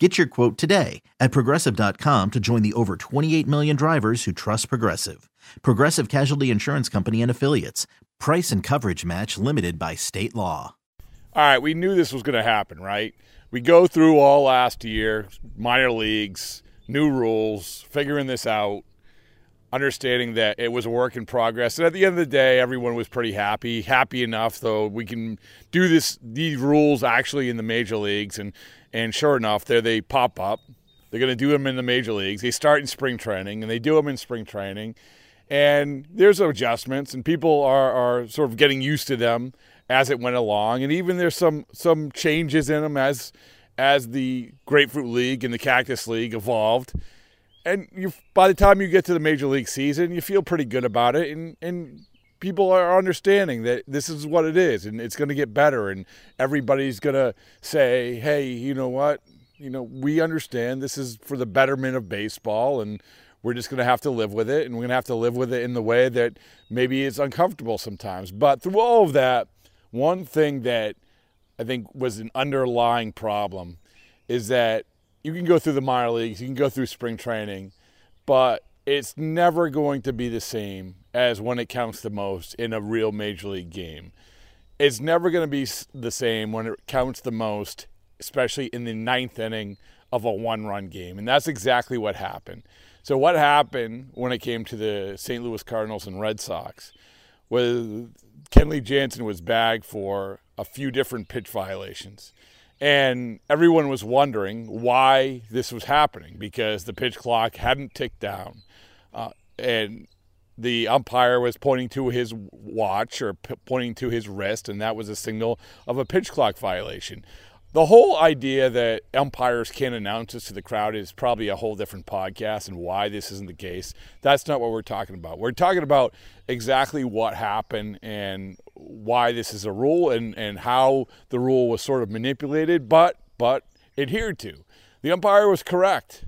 Get your quote today at progressive.com to join the over 28 million drivers who trust Progressive. Progressive Casualty Insurance Company and Affiliates. Price and coverage match limited by state law. All right, we knew this was going to happen, right? We go through all last year, minor leagues, new rules, figuring this out, understanding that it was a work in progress. And at the end of the day, everyone was pretty happy, happy enough though we can do this these rules actually in the major leagues and and sure enough, there they pop up. They're going to do them in the major leagues. They start in spring training and they do them in spring training. And there's adjustments and people are are sort of getting used to them as it went along and even there's some some changes in them as as the Grapefruit League and the Cactus League evolved and you by the time you get to the major league season, you feel pretty good about it, and and people are understanding that this is what it is, and it's going to get better, and everybody's going to say, hey, you know what, you know, we understand this is for the betterment of baseball, and we're just going to have to live with it, and we're going to have to live with it in the way that maybe it's uncomfortable sometimes. But through all of that, one thing that I think was an underlying problem is that you can go through the minor leagues, you can go through spring training, but it's never going to be the same as when it counts the most in a real major league game. It's never going to be the same when it counts the most, especially in the ninth inning of a one run game. And that's exactly what happened. So, what happened when it came to the St. Louis Cardinals and Red Sox was Kenley Jansen was bagged for a few different pitch violations. And everyone was wondering why this was happening because the pitch clock hadn't ticked down. Uh, and the umpire was pointing to his watch or p- pointing to his wrist, and that was a signal of a pitch clock violation. The whole idea that umpires can't announce this to the crowd is probably a whole different podcast and why this isn't the case. That's not what we're talking about. We're talking about exactly what happened and why this is a rule and, and how the rule was sort of manipulated, but but adhered to. The umpire was correct.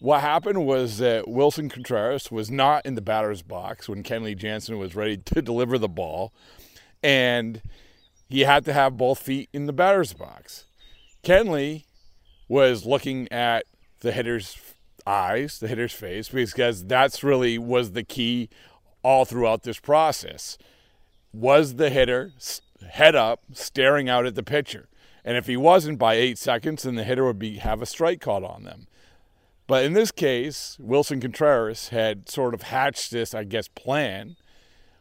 What happened was that Willson Contreras was not in the batter's box when Kenley Jansen was ready to deliver the ball, and he had to have both feet in the batter's box. Kenley was looking at the hitter's eyes, the hitter's face, because that's really was the key all throughout this process. Was the hitter head up, staring out at the pitcher? And if he wasn't by eight seconds, then the hitter would be have a strike caught on them. But in this case, Willson Contreras had sort of hatched this, I guess, plan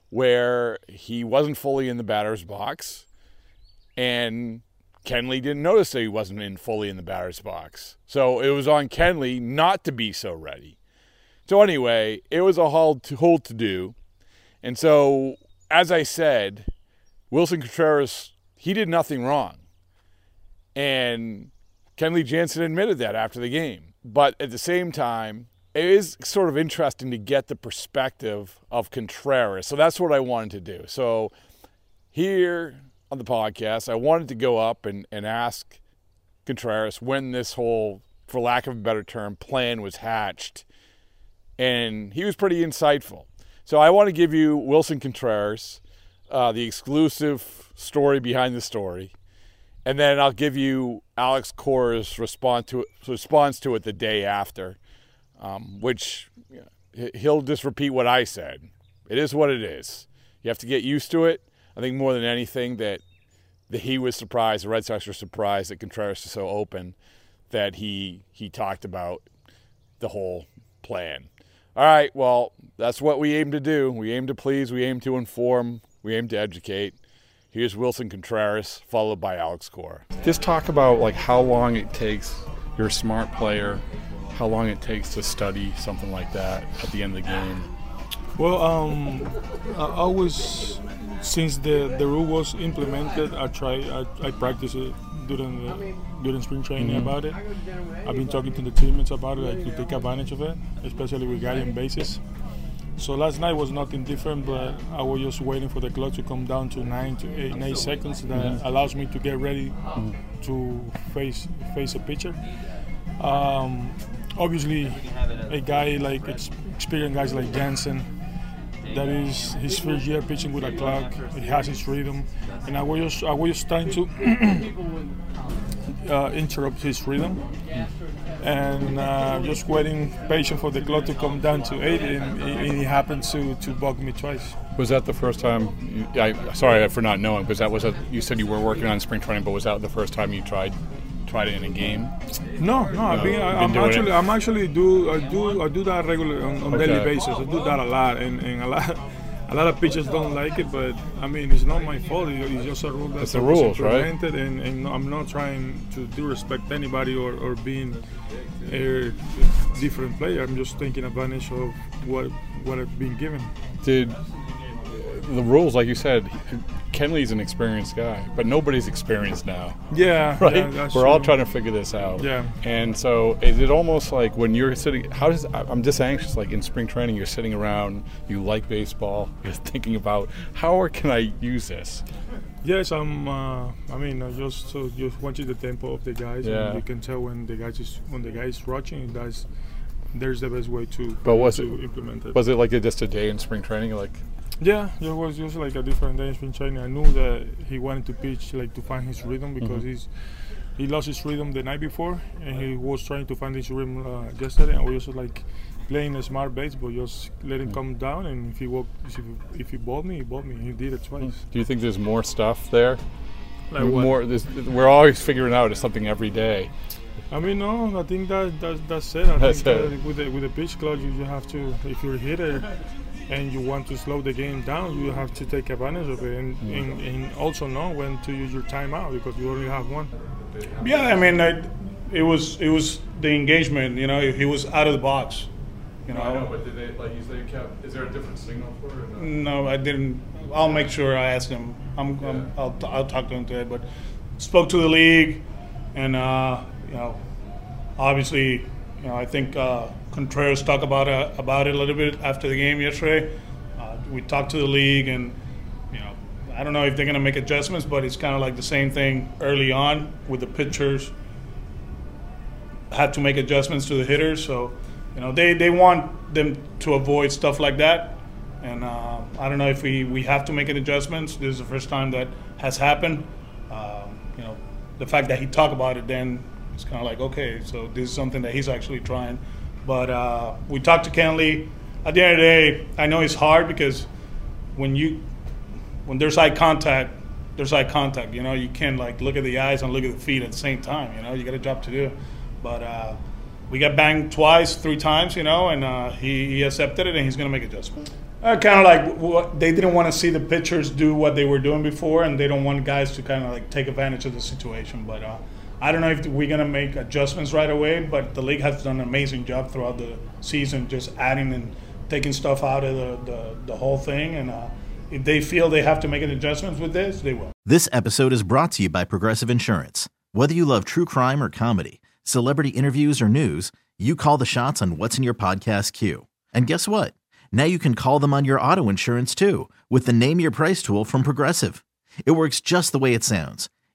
where he wasn't fully in the batter's box and Kenley didn't notice that he wasn't in fully in the batter's box. So it was on Kenley not to be so ready. So anyway, it was a whole whole to do. And so, as I said, Willson Contreras, he did nothing wrong. And Kenley Jansen admitted that after the game. But at the same time, it is sort of interesting to get the perspective of Contreras. So that's what I wanted to do. So here on the podcast, I wanted to go up and, and ask Contreras when this whole, for lack of a better term, plan was hatched. And he was pretty insightful. So I want to give you Willson Contreras, uh, the exclusive story behind the story. And then I'll give you Alex Cora's response to it, response to it the day after, um, which he'll just repeat what I said. It is what it is. You have to get used to it. I think more than anything that that he was surprised, the Red Sox were surprised that Contreras is so open that he he talked about the whole plan. All right, well, that's what we aim to do. We aim to please, we aim to inform, we aim to educate. Here's Willson Contreras, followed by Alex Cora. Just talk about like how long it takes. You're a smart player. How long it takes to study something like that at the end of the game. Well, um, I always since the, the rule was implemented, I try I, I practice it during the, during spring training mm-hmm. about it. I've been talking to the teammates about it, like to take advantage of it, especially with guiding bases. So last night was nothing different, but I was just waiting for the clock to come down to nine to eight, eight seconds. That Mm-hmm. allows me to get ready to face face a pitcher. Um, obviously, a guy like ex- experienced guys like Jansen, that is his first year pitching with a clock. He has his rhythm, and I was just, I was just trying to uh, interrupt his rhythm, and uh, just waiting patient for the clock to come down to eight, and, and he happened to to bug me twice. Was that the first time? You, I, sorry for not knowing, because that was a, you said you were working on spring training, but was that the first time you tried tried it in a game? No, no, I've been, I, am actually, it. I'm actually do, I do, I do that regularly on, on daily basis. I do that a lot, and, and a lot, a lot of pitchers don't like it, but I mean, it's not my fault. It's just a rule that's the was right? implemented, and, and I'm not trying to disrespect anybody or, or being a different player. I'm just taking advantage of what what I've been given. Did the rules, like you said, Kenley's an experienced guy, but nobody's experienced now. Yeah, right? yeah, We're all trying to figure this out. Yeah. And so is it almost like when you're sitting, how does, I'm just anxious, like in spring training, you're sitting around, you like baseball, you're thinking about how can I use this? Yes, I'm. Uh, I mean, I just so just watching the tempo of the guys, Yeah. and you can tell when the guys is when the guy is rushing. That's there's the best way to. But was to it- implement it? Was it like just a day in spring training? Like, yeah, it was just like a different day in China. I knew that he wanted to pitch like to find his rhythm because Mm-hmm. he's he lost his rhythm the night before, and he was trying to find his rhythm uh, yesterday. And we was like playing a smart base, but just let Mm. him come down. And if he walk, if he, if he balled me, he balled me. He did it twice. do you think there's more stuff there? Like more, we're always figuring out it's something every day. I mean, no, I think that, that that's it. I That's think it. with the with the pitch clock, you, you have to, if you're a hitter and you want to slow the game down, you have to take advantage of it and, and, and also know when to use your timeout because you only have one. Yeah, I mean, I, it was it was the engagement. You know, he was out of the box. You know, but did they, like you said, kept, is there a different signal for it? no, I didn't. I'll make sure I ask him. I'm, I'm I'll, I'll talk to him today. But spoke to the league, and uh, you know, obviously, you know, I think uh, Contreras talked about uh, about it a little bit after the game yesterday. Uh, we talked to the league, and you know, I don't know if they're gonna make adjustments, but it's kind of like the same thing early on with the pitchers. Had to make adjustments to the hitters, so you know they, they want them to avoid stuff like that. And uh, I don't know if we, we have to make adjustments. This is the first time that has happened. Um, you know, the fact that he talked about it, then it's kind of like okay, so this is something that he's actually trying. But uh, we talked to Kenley. At the end of the day, I know it's hard because when you when there's eye contact, there's eye contact. You know, you can't like look at the eyes and look at the feet at the same time. You know, you got a job to do. But uh, we got banged twice, three times. You know, and uh, he, he accepted it, and he's gonna make adjustments. Uh, kind of like what they didn't want to see the pitchers do what they were doing before, and they don't want guys to kind of like take advantage of the situation. But uh, I don't know if we're gonna make adjustments right away. But the league has done an amazing job throughout the season, just adding and taking stuff out of the, the, the whole thing. And uh, if they feel they have to make an adjustments with this, they will. This episode is brought to you by Progressive Insurance. Whether you love true crime or comedy, celebrity interviews or news, you call the shots on what's in your podcast queue. And guess what? Now you can call them on your auto insurance too with the Name Your Price tool from Progressive. It works just the way it sounds.